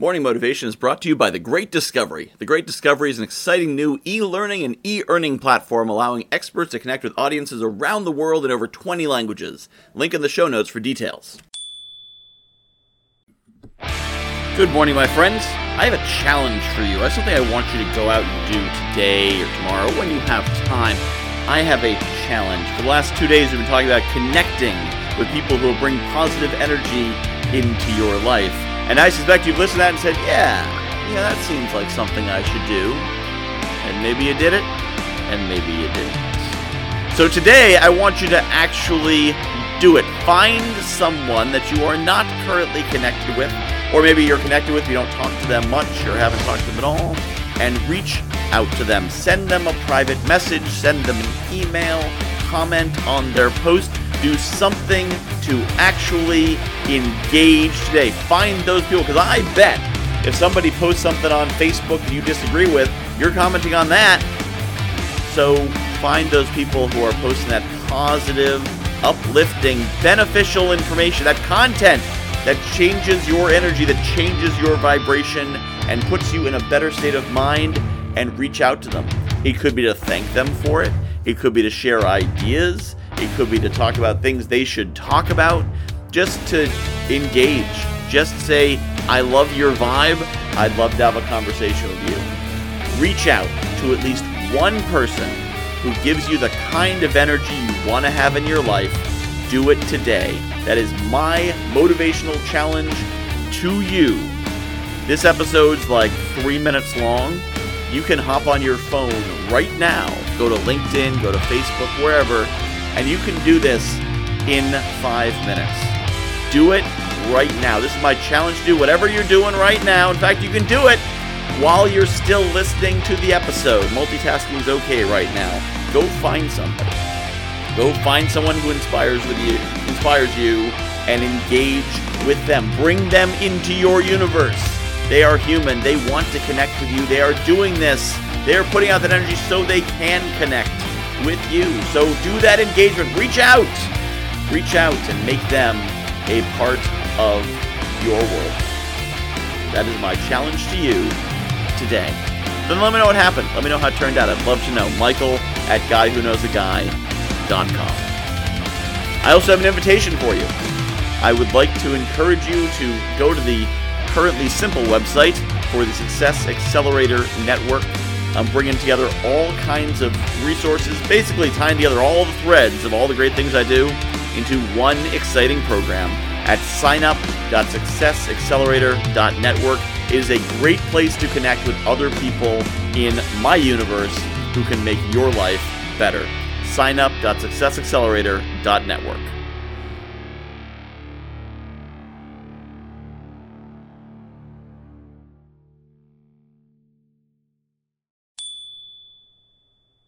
Morning Motivation is brought to you by The Great Discovery. The Great Discovery is an exciting new e learning and e earning platform allowing experts to connect with audiences around the world in over 20 languages. Link in the show notes for details. Good morning, my friends. I have a challenge for you. That's something I want you to go out and do today or tomorrow when you have time. I have a challenge. For the last two days, we've been talking about connecting with people who will bring positive energy into your life. And I suspect you've listened to that and said, yeah, yeah, that seems like something I should do. And maybe you did it, and maybe you didn't. So today, I want you to actually do it. Find someone that you are not currently connected with, or maybe you're connected with, you don't talk to them much, or haven't talked to them at all, and reach out to them. Send them a private message, send them an email, comment on their post do something to actually engage today. Find those people, because I bet if somebody posts something on Facebook you disagree with, you're commenting on that. So find those people who are posting that positive, uplifting, beneficial information, that content that changes your energy, that changes your vibration, and puts you in a better state of mind, and reach out to them. It could be to thank them for it, it could be to share ideas. It could be to talk about things they should talk about, just to engage. Just say, I love your vibe. I'd love to have a conversation with you. Reach out to at least one person who gives you the kind of energy you want to have in your life. Do it today. That is my motivational challenge to you. This episode's like three minutes long. You can hop on your phone right now, go to LinkedIn, go to Facebook, wherever, and you can do this in five minutes. Do it right now. This is my challenge. Do whatever you're doing right now. In fact, you can do it while you're still listening to the episode. Multitasking is okay right now. Go find somebody. Go find someone who inspires with you, inspires you, and engage with them. Bring them into your universe. They are human. They want to connect with you. They are doing this. They are putting out that energy so they can connect with you. So do that engagement. Reach out. Reach out and make them a part of your world. That is my challenge to you today. Then let me know what happened. Let me know how it turned out. I'd love to know. Michael at guywhoknowsaguy.com. I also have an invitation for you. I would like to encourage you to go to the currently simple website for the Success Accelerator Network I'm bringing together all kinds of resources, basically tying together all the threads of all the great things I do into one exciting program at signup.successaccelerator.network. It is a great place to connect with other people in my universe who can make your life better. Signup.successaccelerator.network.